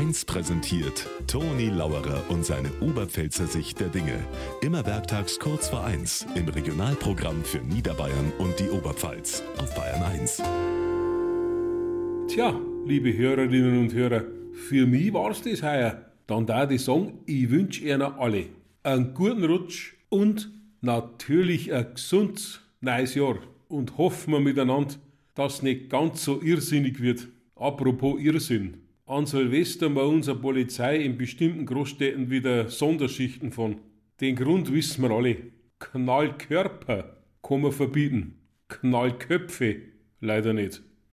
1 präsentiert Toni Lauerer und seine Oberpfälzer Sicht der Dinge. Immer werktags kurz vor 1 im Regionalprogramm für Niederbayern und die Oberpfalz auf Bayern 1. Tja, liebe Hörerinnen und Hörer, für mich war's das heuer. Dann da die sagen, ich wünsche Ihnen alle einen guten Rutsch und natürlich ein gesundes neues Jahr. Und hoffen wir miteinander, dass es nicht ganz so irrsinnig wird. Apropos Irrsinn. An Silvester mal unsere Polizei in bestimmten Großstädten wieder Sonderschichten von. Den Grund wissen wir alle. Knallkörper kann man verbieten. Knallköpfe leider nicht.